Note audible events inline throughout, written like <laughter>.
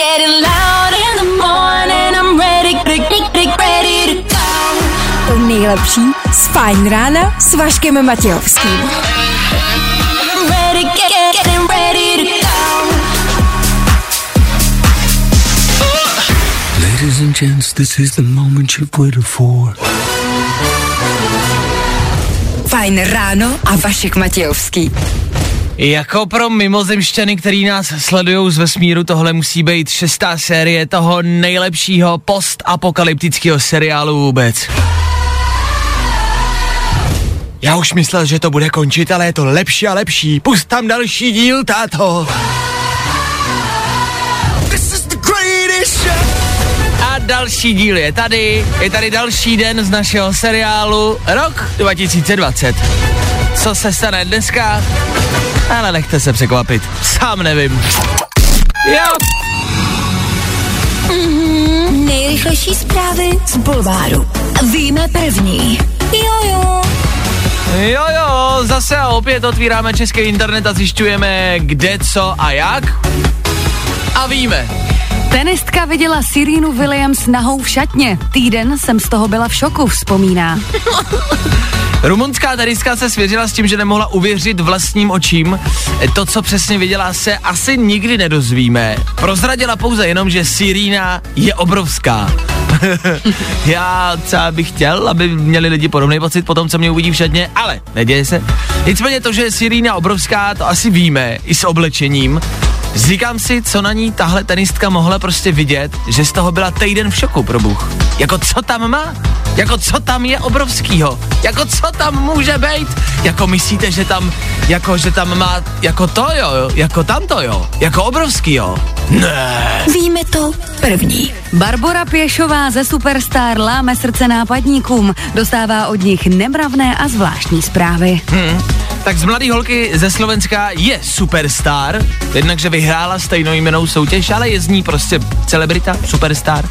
getting loud in the morning. I'm ready, ready, ready to go. To nejlepší z Fajn rána s Vaškem Matějovským. Ready, get, get, getting ready to go. Ladies and gents, this is the moment you've waited for. Fajn ráno a Vašek Matějovský. Jako pro mimozemšťany, který nás sledují z vesmíru, tohle musí být šestá série toho nejlepšího postapokalyptického seriálu vůbec. Já už myslel, že to bude končit, ale je to lepší a lepší. Pust tam další díl, táto. A další díl je tady. Je tady další den z našeho seriálu Rok 2020. Co se stane dneska? Ale nechte se překvapit. Sám nevím. Jo. Nejrychlejší zprávy z Bulváru. Víme první. Jojo. Jo, jo, zase a opět otvíráme český internet a zjišťujeme kde, co a jak. A víme. Tenistka viděla Sirínu Williams nahou v šatně. Týden jsem z toho byla v šoku, vzpomíná. <laughs> Rumunská tenistka se svěřila s tím, že nemohla uvěřit vlastním očím. To, co přesně viděla, se asi nikdy nedozvíme. Prozradila pouze jenom, že Sirína je obrovská. <laughs> Já třeba bych chtěl, aby měli lidi podobný pocit po tom, co mě uvidí v šatně, ale neděje se. Nicméně to, že je Sirína obrovská, to asi víme, i s oblečením. Říkám si, co na ní tahle tenistka mohla prostě vidět, že z toho byla týden v šoku, pro Bůh. Jako co tam má? Jako co tam je obrovskýho? Jako co tam může být? Jako myslíte, že tam, jako že tam má, jako to jo, jako tamto jo, jako obrovský jo? Ne. Víme to první. Barbora Pěšová ze Superstar láme srdce nápadníkům. Dostává od nich nemravné a zvláštní zprávy. Hm. Tak z mladý holky ze Slovenska je superstar, jednak, že vyhrála stejnojmenou soutěž, ale je z ní prostě celebrita, superstar.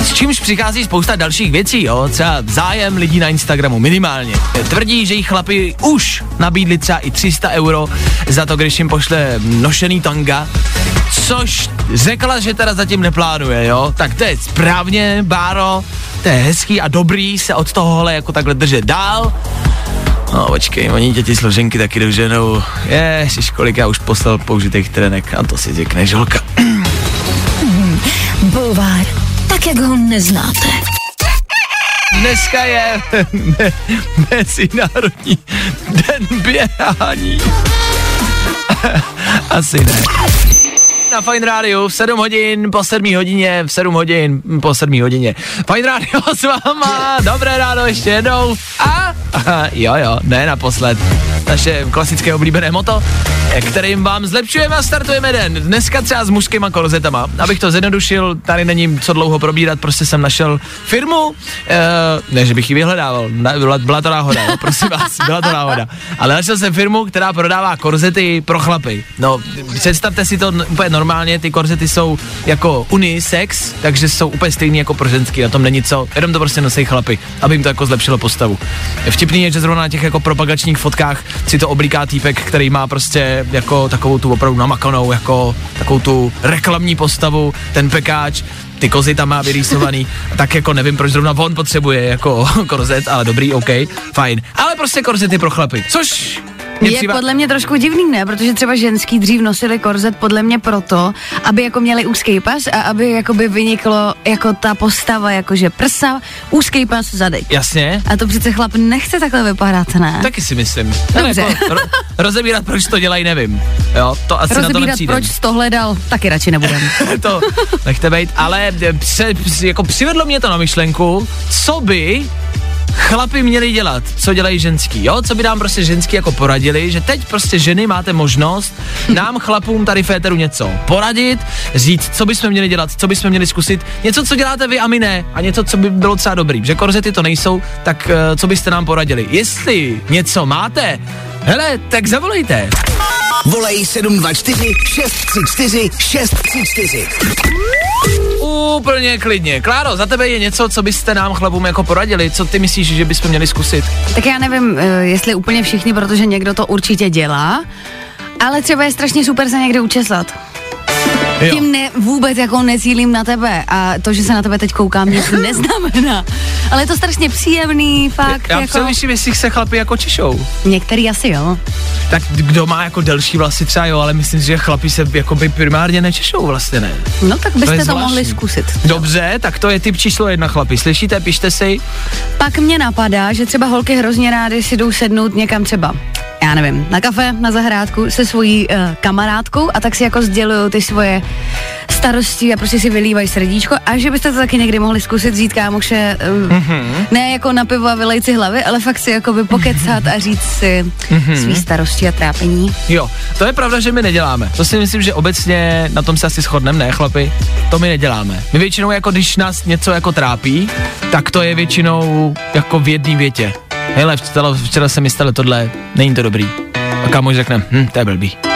S čímž přichází spousta dalších věcí, jo, třeba zájem lidí na Instagramu minimálně. Tvrdí, že jí chlapi už nabídli třeba i 300 euro za to, když jim pošle nošený tanga, což řekla, že teda zatím neplánuje, jo. Tak to je správně, Báro, to je hezký a dobrý se od tohohle jako takhle držet dál. No počkej, oni děti složenky taky doženou. Ježiš, kolik já už poslal použitých trenek a to si řekne žolka. <clears throat> Bulvár. Tak, jak ho neznáte. Dneska je me- <laughs> Mezinárodní den běhání. <laughs> Asi ne. Na Fine Radio v 7 hodin, po 7 hodině, v 7 hodin, po 7 hodině. Fine Radio s váma, dobré ráno ještě jednou. A, aha, jo jo, ne naposled. Naše klasické oblíbené moto, kterým vám zlepšujeme a startujeme den. Dneska třeba s mužskýma korzetama. Abych to zjednodušil, tady není co dlouho probírat, prostě jsem našel firmu, e, ne, že bych ji vyhledával, na, byla, byla to náhoda, no, prosím vás, byla to náhoda. Ale našel jsem firmu, která prodává korzety pro chlapy. No, představte si to úplně normálně, ty korzety jsou jako unisex, takže jsou úplně stejný jako pro ženský, na tom není co, jenom to prostě nosí chlapy, aby jim to jako zlepšilo postavu. Vtipný je, že zrovna na těch jako propagačních fotkách si to oblíká týpek, který má prostě jako takovou tu opravdu namakanou, jako takovou tu reklamní postavu, ten pekáč, ty kozy tam má vyrýsovaný, <laughs> tak jako nevím, proč zrovna on potřebuje jako <laughs> korzet, ale dobrý, OK, fajn. Ale prostě korzety pro chlapy, což mě Je přivá- podle mě trošku divný, ne? Protože třeba ženský dřív nosili korzet podle mě proto, aby jako měli úzký pas a aby jakoby vyniklo jako ta postava, jakože prsa, úzký pas, zadek. Jasně, A to přece chlap nechce takhle vypadat, ne? taky si myslím. Dobře. Jako, ro, rozebírat, proč to dělají, nevím. Jo, to asi na to Rozebírat, nepřijde. proč to hledal, taky radši nebudem. <laughs> to nechte být, ale eh, pře, jako přivedlo mě to na myšlenku, co by chlapi měli dělat, co dělají ženský, jo? Co by nám prostě ženský jako poradili, že teď prostě ženy máte možnost nám chlapům tady féteru něco poradit, říct, co bychom měli dělat, co bychom měli zkusit, něco, co děláte vy a my ne, a něco, co by bylo třeba dobrý, že korzety to nejsou, tak eh, co byste nám poradili? Jestli něco máte, hele, tak zavolejte. Volej 724 634 634. Úplně klidně. Kláro, za tebe je něco, co byste nám chlapům jako poradili? Co ty myslíš, že bychom měli zkusit? tak já nevím, eh, jestli úplně všichni, protože někdo to určitě dělá, ale třeba je strašně super se někde učesat. Jo. Tím ne, vůbec jako necílím na tebe a to, že se na tebe teď koukám, nic <laughs> neznamená. Ale je to strašně příjemný, fakt. Já jako, přemýšlím, jestli se chlapi jako češou. některý asi jo. Tak kdo má jako delší vlasy třeba jo, ale myslím že chlapi se jako by primárně nečešou vlastně ne. No tak byste to, zvláštní. mohli zkusit. Dobře, tak to je typ číslo jedna chlapi. Slyšíte, pište si. Pak mě napadá, že třeba holky hrozně rády si jdou sednout někam třeba já nevím, na kafe, na zahrádku se svojí uh, kamarádkou a tak si jako sdělují ty svoje starosti a prostě si vylívají srdíčko a že byste to taky někdy mohli zkusit vzít kámoše, uh, mm-hmm. ne jako na pivo a vylejt si hlavy, ale fakt si jako by pokecat a říct si mm-hmm. svý starosti a trápení. Jo, to je pravda, že my neděláme. To si myslím, že obecně na tom se asi shodneme, ne chlapi? To my neděláme. My většinou jako když nás něco jako trápí, tak to je většinou jako v jedné větě. Hele, včera, včera se mi stalo tohle, není to dobrý. A kámoš řekne, hm, to je blbý.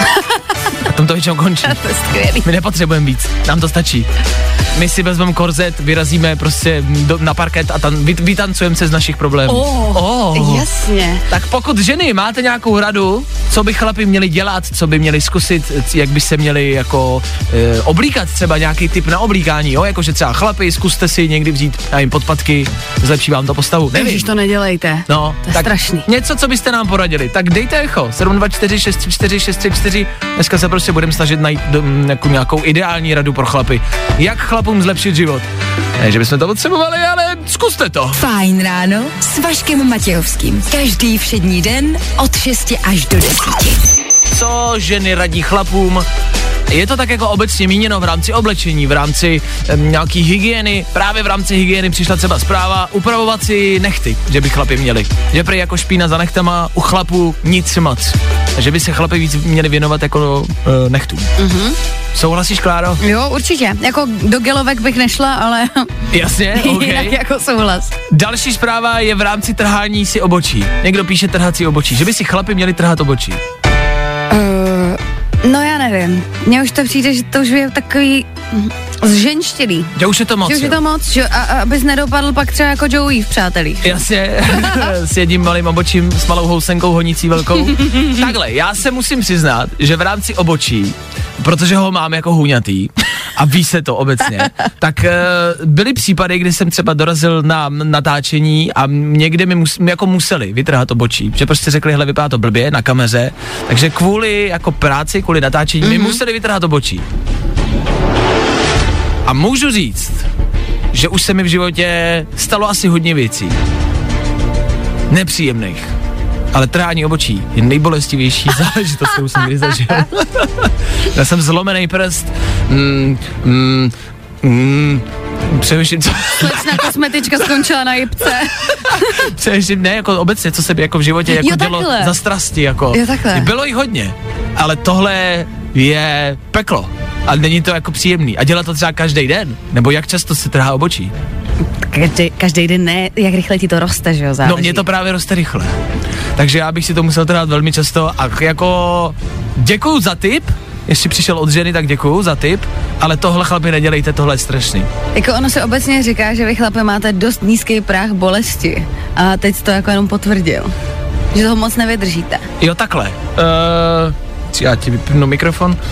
A tom to většinou končí. <laughs> To je skvělý. My nepotřebujeme víc, nám to stačí. My si vezmeme korzet, vyrazíme prostě do, na parket a tam vy, vytancujeme se z našich problémů. Oh, Oh. jasně. Tak pokud ženy máte nějakou radu, co by chlapi měli dělat, co by měli zkusit, jak by se měli jako e, oblíkat, třeba nějaký typ na oblíkání, jo, jakože třeba chlapi, zkuste si někdy vzít, jim podpatky, zlepší vám to postavu, nevím. Ježiš, to nedělejte. No, to je strašný. Něco, co byste nám poradili, tak dejte echo, 724 634 634, dneska se prostě budeme snažit najít do, jako nějakou ideální radu pro chlapy. Jak chlapům zlepšit život? Ne, že bychom to potřebovali, ale zkuste to. Fajn ráno s Vaškem Matějovským. Každý všední den od 6 až do 10. co ženy radí chlapům. Je to tak jako obecně míněno v rámci oblečení, v rámci em, nějaký hygieny. Právě v rámci hygieny přišla třeba zpráva upravovat si nechty, že by chlapi měli. Že prý jako špína za nechtama u chlapů nic moc. Že by se chlapi víc měli věnovat jako uh, nechtům. Mm-hmm. Souhlasíš, Kláro? Jo, určitě. Jako do gelovek bych nešla, ale <laughs> Jasně, <laughs> jinak OK. jako souhlas. Další zpráva je v rámci trhání si obočí. Někdo píše trhací obočí, že by si chlapi měli trhat obočí. No já nevím. Mně už to přijde, že to už je takový zženštilý. Že už je to moc. Že už je to moc, že, a, a abys nedopadl pak třeba jako Joey v Přátelích. Jasně, <laughs> s jedním malým obočím, s malou housenkou honící velkou. <laughs> Takhle, já se musím přiznat, že v rámci obočí, protože ho mám jako hůňatý, a ví se to obecně, <laughs> tak uh, byly případy, kdy jsem třeba dorazil na natáčení a někde mi mus, jako museli vytrhat obočí, že prostě řekli, hele, vypadá to blbě na kameře, takže kvůli jako práci, kvůli natáčení, mm-hmm. mi museli vytrhat obočí. A můžu říct, že už se mi v životě stalo asi hodně věcí nepříjemných. Ale trhání obočí je nejbolestivější <laughs> záležitost, kterou jsem kdy zažil. Já jsem zlomený prst. Mm, mm, mm, přemýšlím, co, Slečna kosmetička skončila na jipce. <laughs> přemýšlím, ne, jako obecně, co se mi jako v životě jako Jo, dělo za strasti, jako. Jo, takhle. Bylo jich hodně, ale tohle je peklo. A není to jako příjemný. A dělat to třeba každý den? Nebo jak často se trhá obočí? Každý, každý den ne, jak rychle ti to roste, že jo, záleží. No mně to právě roste rychle. Takže já bych si to musel trhat velmi často a jako děkuju za tip, jestli přišel od ženy, tak děkuju za tip, ale tohle chlapi nedělejte, tohle je strašný. Jako ono se obecně říká, že vy chlapi máte dost nízký práh bolesti. A teď to jako jenom potvrdil. Že toho moc nevydržíte. Jo, takhle. Uh, já ti vypnu mikrofon. <laughs>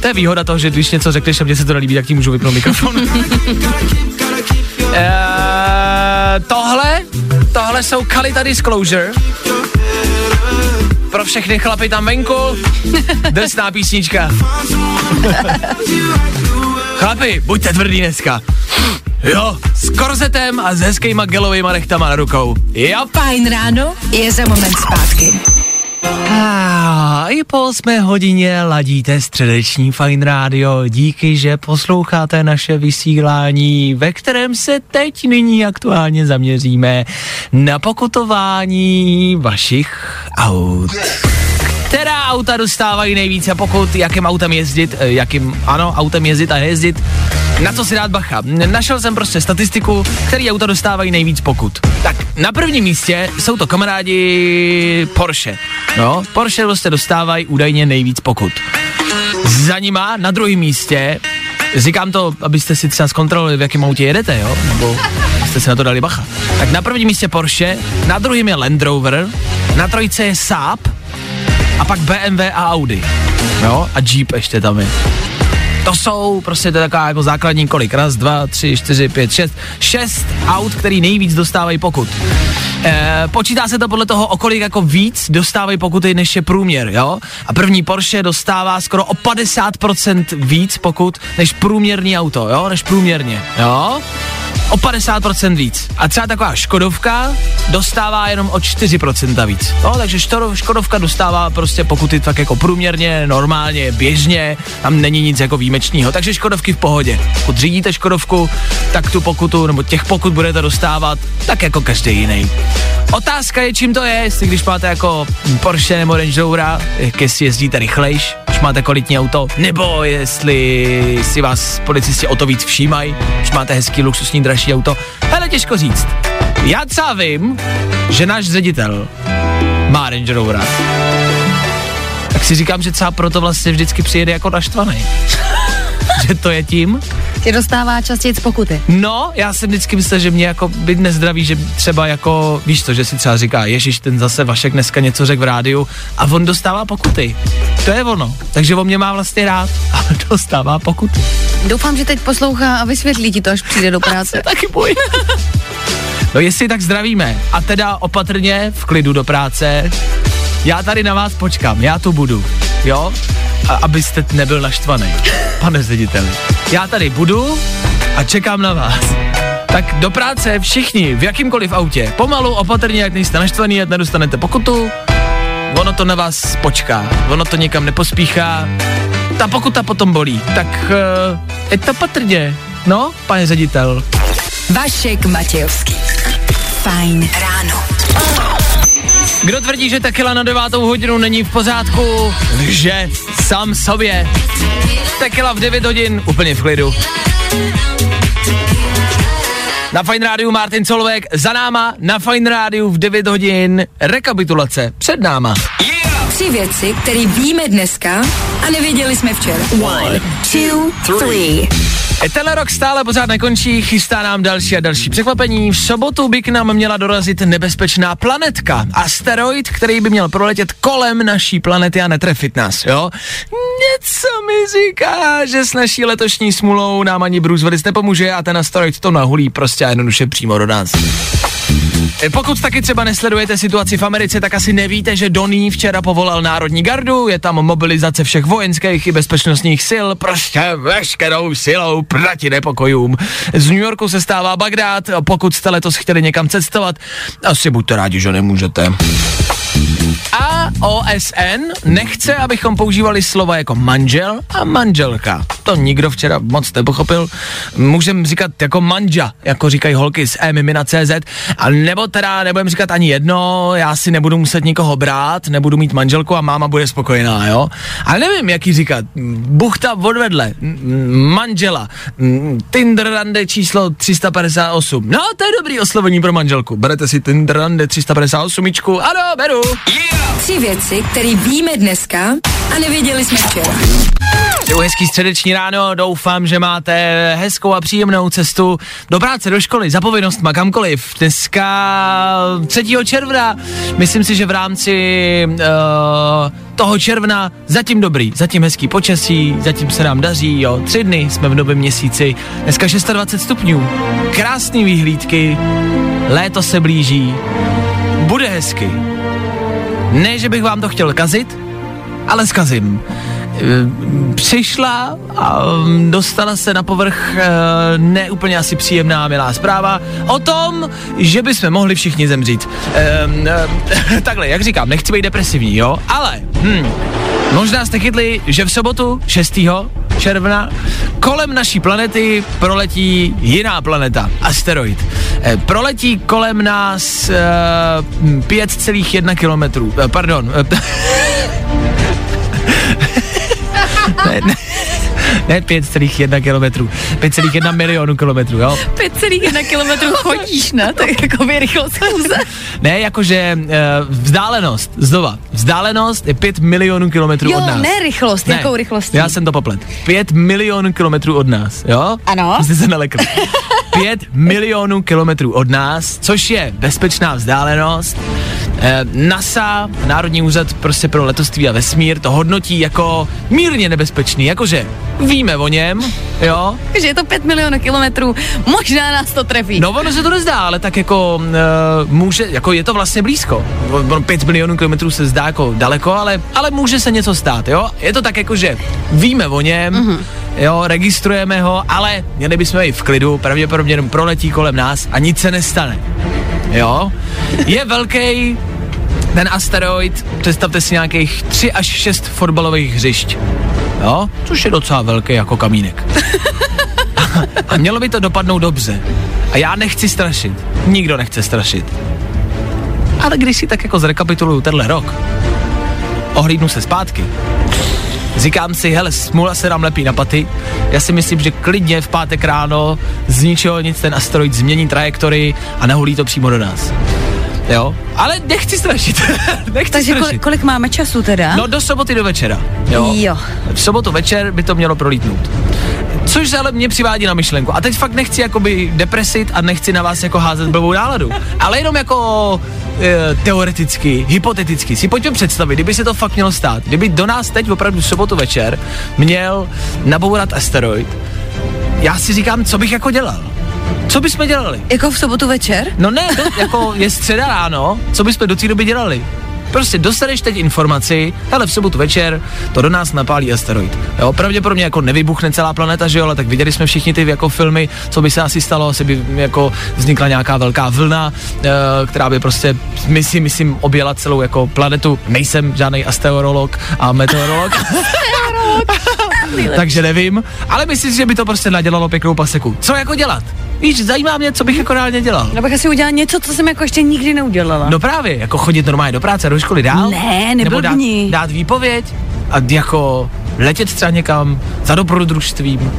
To je výhoda toho, že když něco řekneš a mně se to nelíbí, tak ti můžu vypnout mikrofon. uh, <laughs> tohle, tohle jsou Kalita Disclosure. Pro všechny chlapy tam venku. <laughs> Drsná písnička. <laughs> Chlapi, buďte tvrdý dneska. Jo, s korzetem a s hezkýma gelovýma nechtama na rukou. Jo, Fajn ráno je za moment zpátky. I po 8 hodině ladíte středeční Fine Radio. Díky, že posloucháte naše vysílání, ve kterém se teď nyní aktuálně zaměříme na pokutování vašich aut. Která auta dostávají nejvíce pokut, jakým autem jezdit, eh, jakým, ano, autem jezdit a jezdit, na co si dát bacha. Našel jsem prostě statistiku, který auta dostávají nejvíc pokut. Tak, na prvním místě jsou to kamarádi Porsche. No, Porsche prostě dostávají údajně nejvíc pokut. Za nima na druhém místě, říkám to, abyste si třeba zkontrolovali, v jakém autě jedete, jo, nebo jste si na to dali bacha. Tak na prvním místě Porsche, na druhém je Land Rover, na trojce je Saab, a pak BMW a Audi. Jo, a Jeep ještě tam je. To jsou prostě to taková jako základní kolik. Raz, dva, tři, čtyři, pět, šest. Šest aut, který nejvíc dostávají pokut. E, počítá se to podle toho, o kolik jako víc dostávají pokuty, než je průměr, jo? A první Porsche dostává skoro o 50% víc pokut, než průměrný auto, jo? Než průměrně, jo? O 50% víc. A třeba taková Škodovka dostává jenom o 4% víc. No, takže Škodov, Škodovka dostává prostě pokuty tak jako průměrně, normálně, běžně, tam není nic jako výjimečného. Takže Škodovky v pohodě. Pokud řídíte Škodovku, tak tu pokutu, nebo těch pokut budete dostávat tak jako každý jiný. Otázka je, čím to je, jestli když máte jako Porsche nebo Range Rovera, jestli jezdíte rychlejš, když máte kvalitní auto, nebo jestli si vás policisti o to víc všímají, když máte hezký luxusní dražší auto. Hele, těžko říct. Já třeba vím, že náš ředitel má Range Rovera. Tak si říkám, že třeba proto vlastně vždycky přijede jako naštvaný. <laughs> že to je tím. Tě dostává častěji z pokuty. No, já jsem vždycky myslel, že mě jako by nezdraví, že třeba jako, víš to, že si třeba říká, ježiš, ten zase Vašek dneska něco řekl v rádiu a on dostává pokuty. To je ono. Takže on mě má vlastně rád, <laughs> ale dostává pokuty. Doufám, že teď poslouchá a vysvětlí ti to, až přijde do <laughs> práce. Taky boj. No jestli tak zdravíme a teda opatrně v klidu do práce, já tady na vás počkám, já tu budu, jo? A abyste nebyl naštvaný, pane řediteli. Já tady budu a čekám na vás. Tak do práce všichni, v jakýmkoliv autě. Pomalu, opatrně, jak nejste naštvaný, ať nedostanete pokutu. Ono to na vás počká, ono to někam nepospíchá. Ta pokuta potom bolí, tak uh, je to patrně. No, pane ředitel. Vašek Matějovský. Fajn ráno. Kdo tvrdí, že tequila na devátou hodinu není v pořádku, že sám sobě. Tequila v 9 hodin, úplně v klidu. Na Fine Rádiu Martin Solveig za náma, na Fine Rádiu v 9 hodin rekapitulace před náma. Tři věci, které víme dneska a nevěděli jsme včera. One, two, three. Tenhle rok stále pořád nekončí, chystá nám další a další překvapení. V sobotu by k nám měla dorazit nebezpečná planetka, asteroid, který by měl proletět kolem naší planety a netrefit nás, jo? Něco mi říká, že s naší letošní smulou nám ani Bruce Willis nepomůže a ten asteroid to nahulí prostě a jednoduše přímo do nás. E, Pokud taky třeba nesledujete situaci v Americe, tak asi nevíte, že Donny včera povolal Národní gardu, je tam mobilizace všech vojenských i bezpečnostních sil, prostě veškerou silou proti nepokojům. Z New Yorku se stává Bagdád, pokud jste letos chtěli někam cestovat, asi buďte rádi, že nemůžete. OSN nechce, abychom používali slova jako manžel a manželka. To nikdo včera moc nepochopil. Můžeme říkat jako manja, jako říkají holky z emimina.cz, a nebo teda nebudem říkat ani jedno, já si nebudu muset nikoho brát, nebudu mít manželku a máma bude spokojená, jo? Ale nevím, jaký říkat. Buchta odvedle, manžela, Tinder rande číslo 358. No, to je dobrý oslovení pro manželku. Berete si Tinder rande 358, ano, beru. Tři věci, které víme dneska a nevěděli jsme včera. Přeju hezký středeční ráno, doufám, že máte hezkou a příjemnou cestu do práce, do školy, za povinnostma, kamkoliv. Dneska 3. června, myslím si, že v rámci uh, toho června zatím dobrý, zatím hezký počasí, zatím se nám daří, jo, tři dny jsme v novém měsíci, dneska 26 stupňů, krásný výhlídky, léto se blíží, bude hezky. Ne, že bych vám to chtěl kazit, ale zkazím. E, Přišla a mm, dostala se na povrch e, neúplně asi příjemná milá zpráva o tom, že bychom mohli všichni zemřít. E, e, <laughs> takhle, jak říkám, nechci být depresivní, jo, ale hm, možná jste chytli, že v sobotu 6. června kolem naší planety proletí jiná planeta, asteroid. E, proletí kolem nás e, 5,1 kilometrů, e, pardon, <laughs> ne, ne, ne 5,1 kilometrů, 5,1 milionu kilometrů, jo? 5,1 kilometrů <laughs> chodíš, ne? Tak jako by rychlost schůze. <laughs> Ne, jakože uh, vzdálenost, znova, vzdálenost je 5 milionů kilometrů Jo, od nás. ne rychlost, jakou rychlostí? Já jsem to poplet. 5 milionů kilometrů od nás, jo? Ano. Jste se nalekl. 5 <laughs> milionů kilometrů od nás, což je bezpečná vzdálenost. Eh, NASA, Národní úřad prostě pro letoství a vesmír, to hodnotí jako mírně nebezpečný, jakože víme o něm, jo? Takže je to 5 milionů kilometrů, možná nás to trefí. No ono se to nezdá, ale tak jako uh, může, jako je to vlastně blízko. Ono 5 milionů kilometrů se zdá jako daleko, ale, ale může se něco stát, jo? Je to tak jako, že víme o něm, mm-hmm. jo, registrujeme ho, ale měli bychom i v klidu, pravděpodobně jenom proletí kolem nás a nic se nestane. Jo? Je velký ten asteroid, představte si nějakých 3 až 6 fotbalových hřišť. Jo? Což je docela velký jako kamínek. <laughs> A mělo by to dopadnout dobře. A já nechci strašit. Nikdo nechce strašit. Ale když si tak jako zrekapituluju tenhle rok, ohlídnu se zpátky, říkám si, hele, smůla se nám lepí na paty, já si myslím, že klidně v pátek ráno z ničeho nic ten asteroid změní trajektorii a nahulí to přímo do nás. Jo? Ale nechci strašit. <laughs> nechci Takže strašit. kolik, kolik máme času teda? No do soboty do večera. Jo. Jo. V sobotu večer by to mělo prolítnout. Což se ale mě přivádí na myšlenku. A teď fakt nechci jakoby depresit a nechci na vás jako házet blbou náladu. Ale jenom jako e, teoreticky, hypoteticky si pojďme představit, kdyby se to fakt mělo stát. Kdyby do nás teď opravdu v sobotu večer měl nabourat asteroid, já si říkám, co bych jako dělal. Co bychom dělali? Jako v sobotu večer? No ne, do, jako je středa ráno, co bychom do té doby dělali? Prostě dostaneš teď informaci, ale v sobotu večer to do nás napálí asteroid. Jo, pravděpodobně jako nevybuchne celá planeta, že jo, ale tak viděli jsme všichni ty jako filmy, co by se asi stalo, asi by jako vznikla nějaká velká vlna, e, která by prostě, my si myslím, objela celou jako planetu. Nejsem žádný asteorolog a meteorolog. <laughs> <laughs> Takže nevím, ale myslím si, že by to prostě nadělalo pěknou paseku. Co jako dělat? Víš, zajímá mě, co bych jako reálně dělal. Já bych asi udělala něco, co jsem jako ještě nikdy neudělala. No právě, jako chodit normálně do práce, do školy dál. Ne, Nebo dát, dát výpověď a jako letět třeba někam za dobrodružstvím,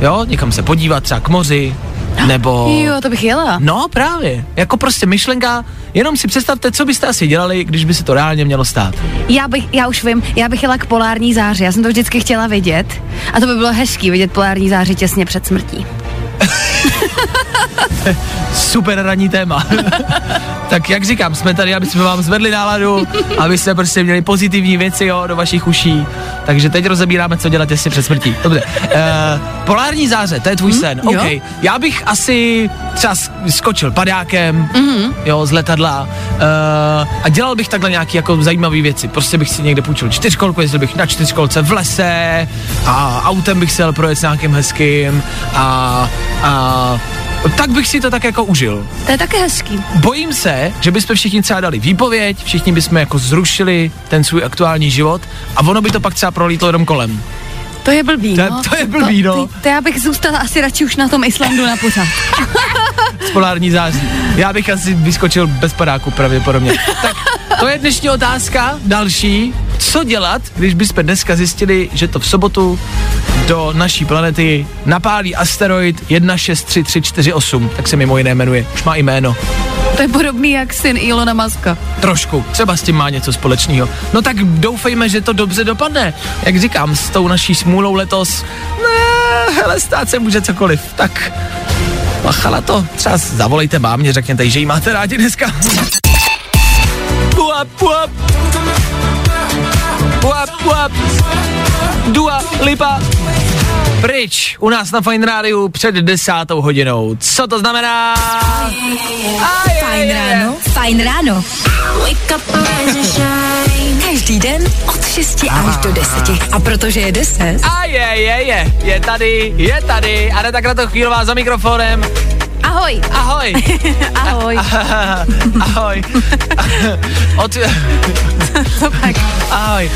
jo, někam se podívat třeba k moři, nebo... Jo, to bych jela. No právě, jako prostě myšlenka, jenom si představte, co byste asi dělali, když by se to reálně mělo stát. Já bych, já už vím, já bych jela k polární záři, já jsem to vždycky chtěla vidět a to by bylo hezký vidět polární záři těsně před smrtí. <laughs> <laughs> Super ranní téma. <laughs> tak jak říkám, jsme tady, aby jsme vám zvedli náladu, aby jste prostě měli pozitivní věci jo, do vašich uší. Takže teď rozebíráme, co dělat těsně před smrtí. Dobře. Uh, polární záře, to je tvůj sen. jo. OK. Já bych asi třeba sk- skočil padákem, mm-hmm. jo, z letadla uh, a dělal bych takhle nějaký jako zajímavé věci. Prostě bych si někde půjčil čtyřkolku, jezdil bych na čtyřkolce v lese a autem bych se jel projet s nějakým hezkým a, a tak bych si to tak jako užil. To je také hezký. Bojím se, že bychom všichni třeba dali výpověď, všichni bychom jako zrušili ten svůj aktuální život a ono by to pak třeba prolítlo jenom kolem. To je blbý, To je- no. to je blbý, no. To, to já bych zůstala asi radši už na tom Islandu na pořád. <laughs> z polární září. Já bych asi vyskočil bez padáku pravděpodobně. Tak to je dnešní otázka. Další. Co dělat, když bychom dneska zjistili, že to v sobotu do naší planety napálí asteroid 163348, tak se mimo jiné jmenuje. Už má jméno. To je podobný jak syn Ilona Maska. Trošku, třeba s tím má něco společného. No tak doufejme, že to dobře dopadne. Jak říkám, s tou naší smůlou letos, ne, hele, stát se může cokoliv. Tak bacha na to, třeba zavolejte mámě, řekněte že jí máte rádi dneska. Puap, puap. Puap, puap. Dua, lipa. Pryč, u nás na Fine Rádiu před desátou hodinou. Co to znamená? Fajn ráno, fajn ráno. Každý den od 6 až do 10. A protože je 10, A je, je, je, je tady, je tady. A tak na to chvílová za mikrofonem. Ahoj. Ahoj. <laughs> Ahoj. <laughs> Ahoj. <laughs> Od... Ahoj.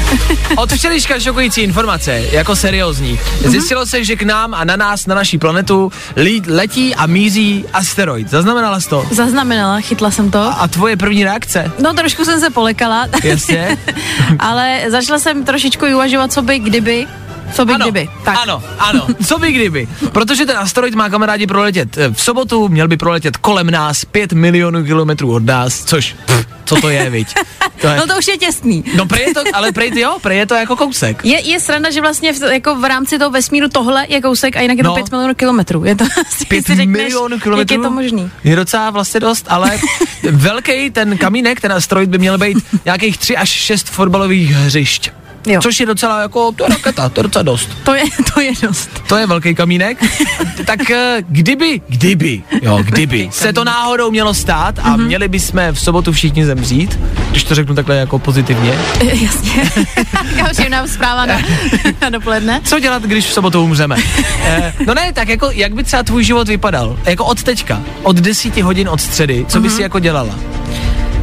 Od včerejška šokující informace, jako seriózní. Zjistilo se, že k nám a na nás, na naší planetu, letí a míří asteroid. Zaznamenala jsi to? Zaznamenala, chytla jsem to. A tvoje první reakce? No trošku jsem se polekala, Jasně. ale začala jsem trošičku uvažovat, co by kdyby, Co by ano, kdyby, tak. Ano, ano, <laughs> co by kdyby. Protože ten asteroid má kamarádi proletět eh, v sobotu, měl by proletět kolem nás 5 milionů kilometrů od nás, což, pff, co to je, viď? To je, No to už je těsný. no prej je to, ale prej jo, prej je to jako kousek. Je, je sranda, že vlastně v, jako v rámci toho vesmíru tohle je kousek a jinak je to No. 5 milionů kilometrů. Je to <laughs> asi, 5 si řekneš, milionů kilometrů. Jak je to možný? Je docela vlastně dost, ale <laughs> velký ten kamínek, ten asteroid by měl být nějakých 3 až 6 fotbalových hřišť. Jo. Což je docela jako, to je raketa, to je docela dost. <laughs> To je, to je dost. To je velký kamínek. tak eh, kdyby, kdyby, jo, kdyby se to náhodou mělo stát a Mhm. měli bychom v sobotu všichni zemřít, když to řeknu takhle jako pozitivně, Jasně. Já už jim dám zpráva na, na dopoledne. co dělat, když v sobotu umřeme? Eh, no ne, tak jako, jak by třeba tvůj život vypadal? Jako od teďka, od 10 hodin od středy, co by Mhm. si jako dělala?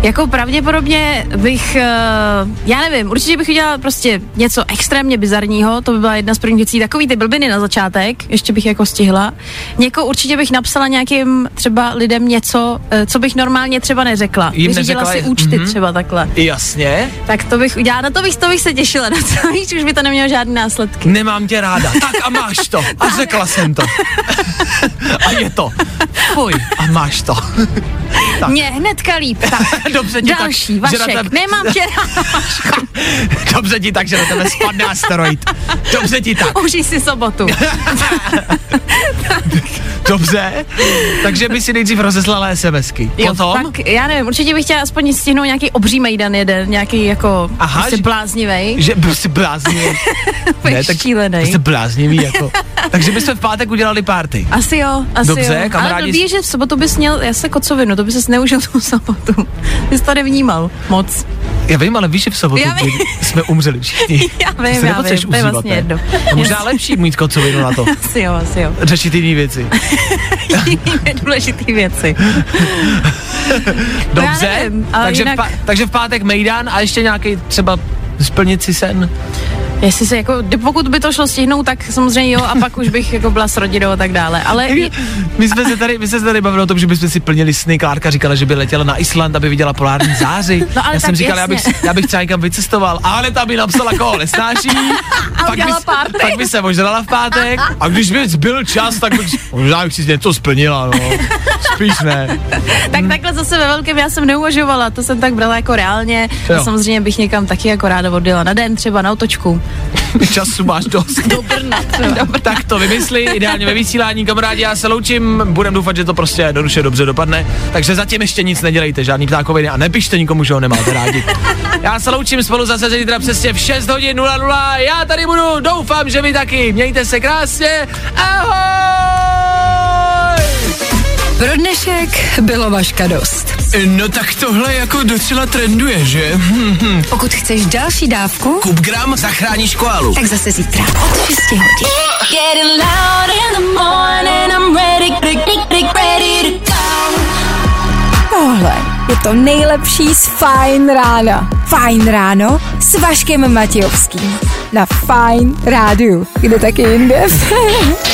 Jako pravděpodobně bych, uh, já nevím, určitě bych udělala prostě něco extrémně bizarního, to by byla jedna z prvních věcí, takový ty blbiny na začátek, ještě bych jako stihla. Někoho určitě bych napsala nějakým třeba lidem něco, uh, co bych normálně třeba neřekla. Jim Vyřídila neřekla, si účty mhm. třeba takhle. Jasně, Tak to bych udělala, na to bych, to bych se těšila, <laughs> na to víš, už by to nemělo žádné následky. nemám tě ráda, tak a máš to. A <laughs> řekla jsem to. <laughs> a je to. Fuj, a máš to. Tak. Mně hnedka líp. Tak. <laughs> Dobře ti Další, tak, Vašek, tebe- nemám tě. <laughs> Dobře ti tak, že na tebe spadne asteroid. Dobře ti tak. Užij si sobotu. <laughs> Dobře. Takže by si nejdřív rozeslala SMSky. Potom? tak já nevím, určitě bych chtěla aspoň stihnout nějaký obří mejdan jeden, nějaký jako Aha, prostě že- bláznivej. Že jsi bláznivý. <laughs> Ne, tak šílenej. Jste bláznivý jako. Takže bychom v pátek udělali party. Asi jo, asi Dobře, jo. kamarádi- Ale blbý že v sobotu bys měl jase kocovinu, to by ses neužil tu sobotu. Ty jsi to nevnímal moc. Já vím, ale víš, že v sobotu Já vím. jsme umřeli všichni. <laughs> Já vím, já vím, to je užívat, vlastně ne? jedno. Je možná lepší mít kocovinu na to. <laughs> Asi jo, asi jo. Řešit jiné věci. <laughs> Jiné důležité věci. Dobře, já nevím, takže, jinak- v pá- takže v pátek Mejdan a ještě nějaký třeba splnit si sen. Jestli se jako, pokud by to šlo stihnout, tak samozřejmě jo, a pak už bych jako byla s rodinou a tak dále. Ale My jsme se tady, my jsme se tady bavili o tom, že bychom si plnili sny. Klárka říkala, že by letěla na Island, aby viděla polární záři. <laughs> No ale já jsem říkal, já bych, já bych třeba někam vycestoval, ale ta by napsala, koho nesnáší. <laughs> pak, by, party. pak by se ožrala v pátek <laughs> a když by byl čas, tak bych, možná bych si něco splnila, no. Spíš ne. Tak takhle zase ve velkém já jsem neuvažovala, to jsem tak brala jako reálně. Jo. A samozřejmě bych někam taky jako ráda odjela na den, třeba na otočku. <laughs> Času máš dost. Do Brna třeba. tak to vymysli, ideálně ve vysílání, kamarádi, já se loučím, budem doufat, že to prostě jednoduše dobře dopadne, takže zatím ještě nic nedělejte, žádný ptákoviny a nepište nikomu, že ho nemáte rádi. Já se loučím spolu zase zítra přesně v 6 hodin 00, já tady budu, doufám, že vy taky, mějte se krásně, ahoj! Pro dnešek bylo Vaška dost. No tak tohle jako docela trenduje, že? <laughs> Pokud chceš další dávku, Kup gram zachráníš koalu. tak zase zítra od 6 hodin. Getting loud in the morning. I'm ready, ready, ready to go. Tohle je to nejlepší z Fajn rána. Fajn ráno s Vaškem Matějovským. Na Fajn rádiu. Kde taky jinde? <laughs>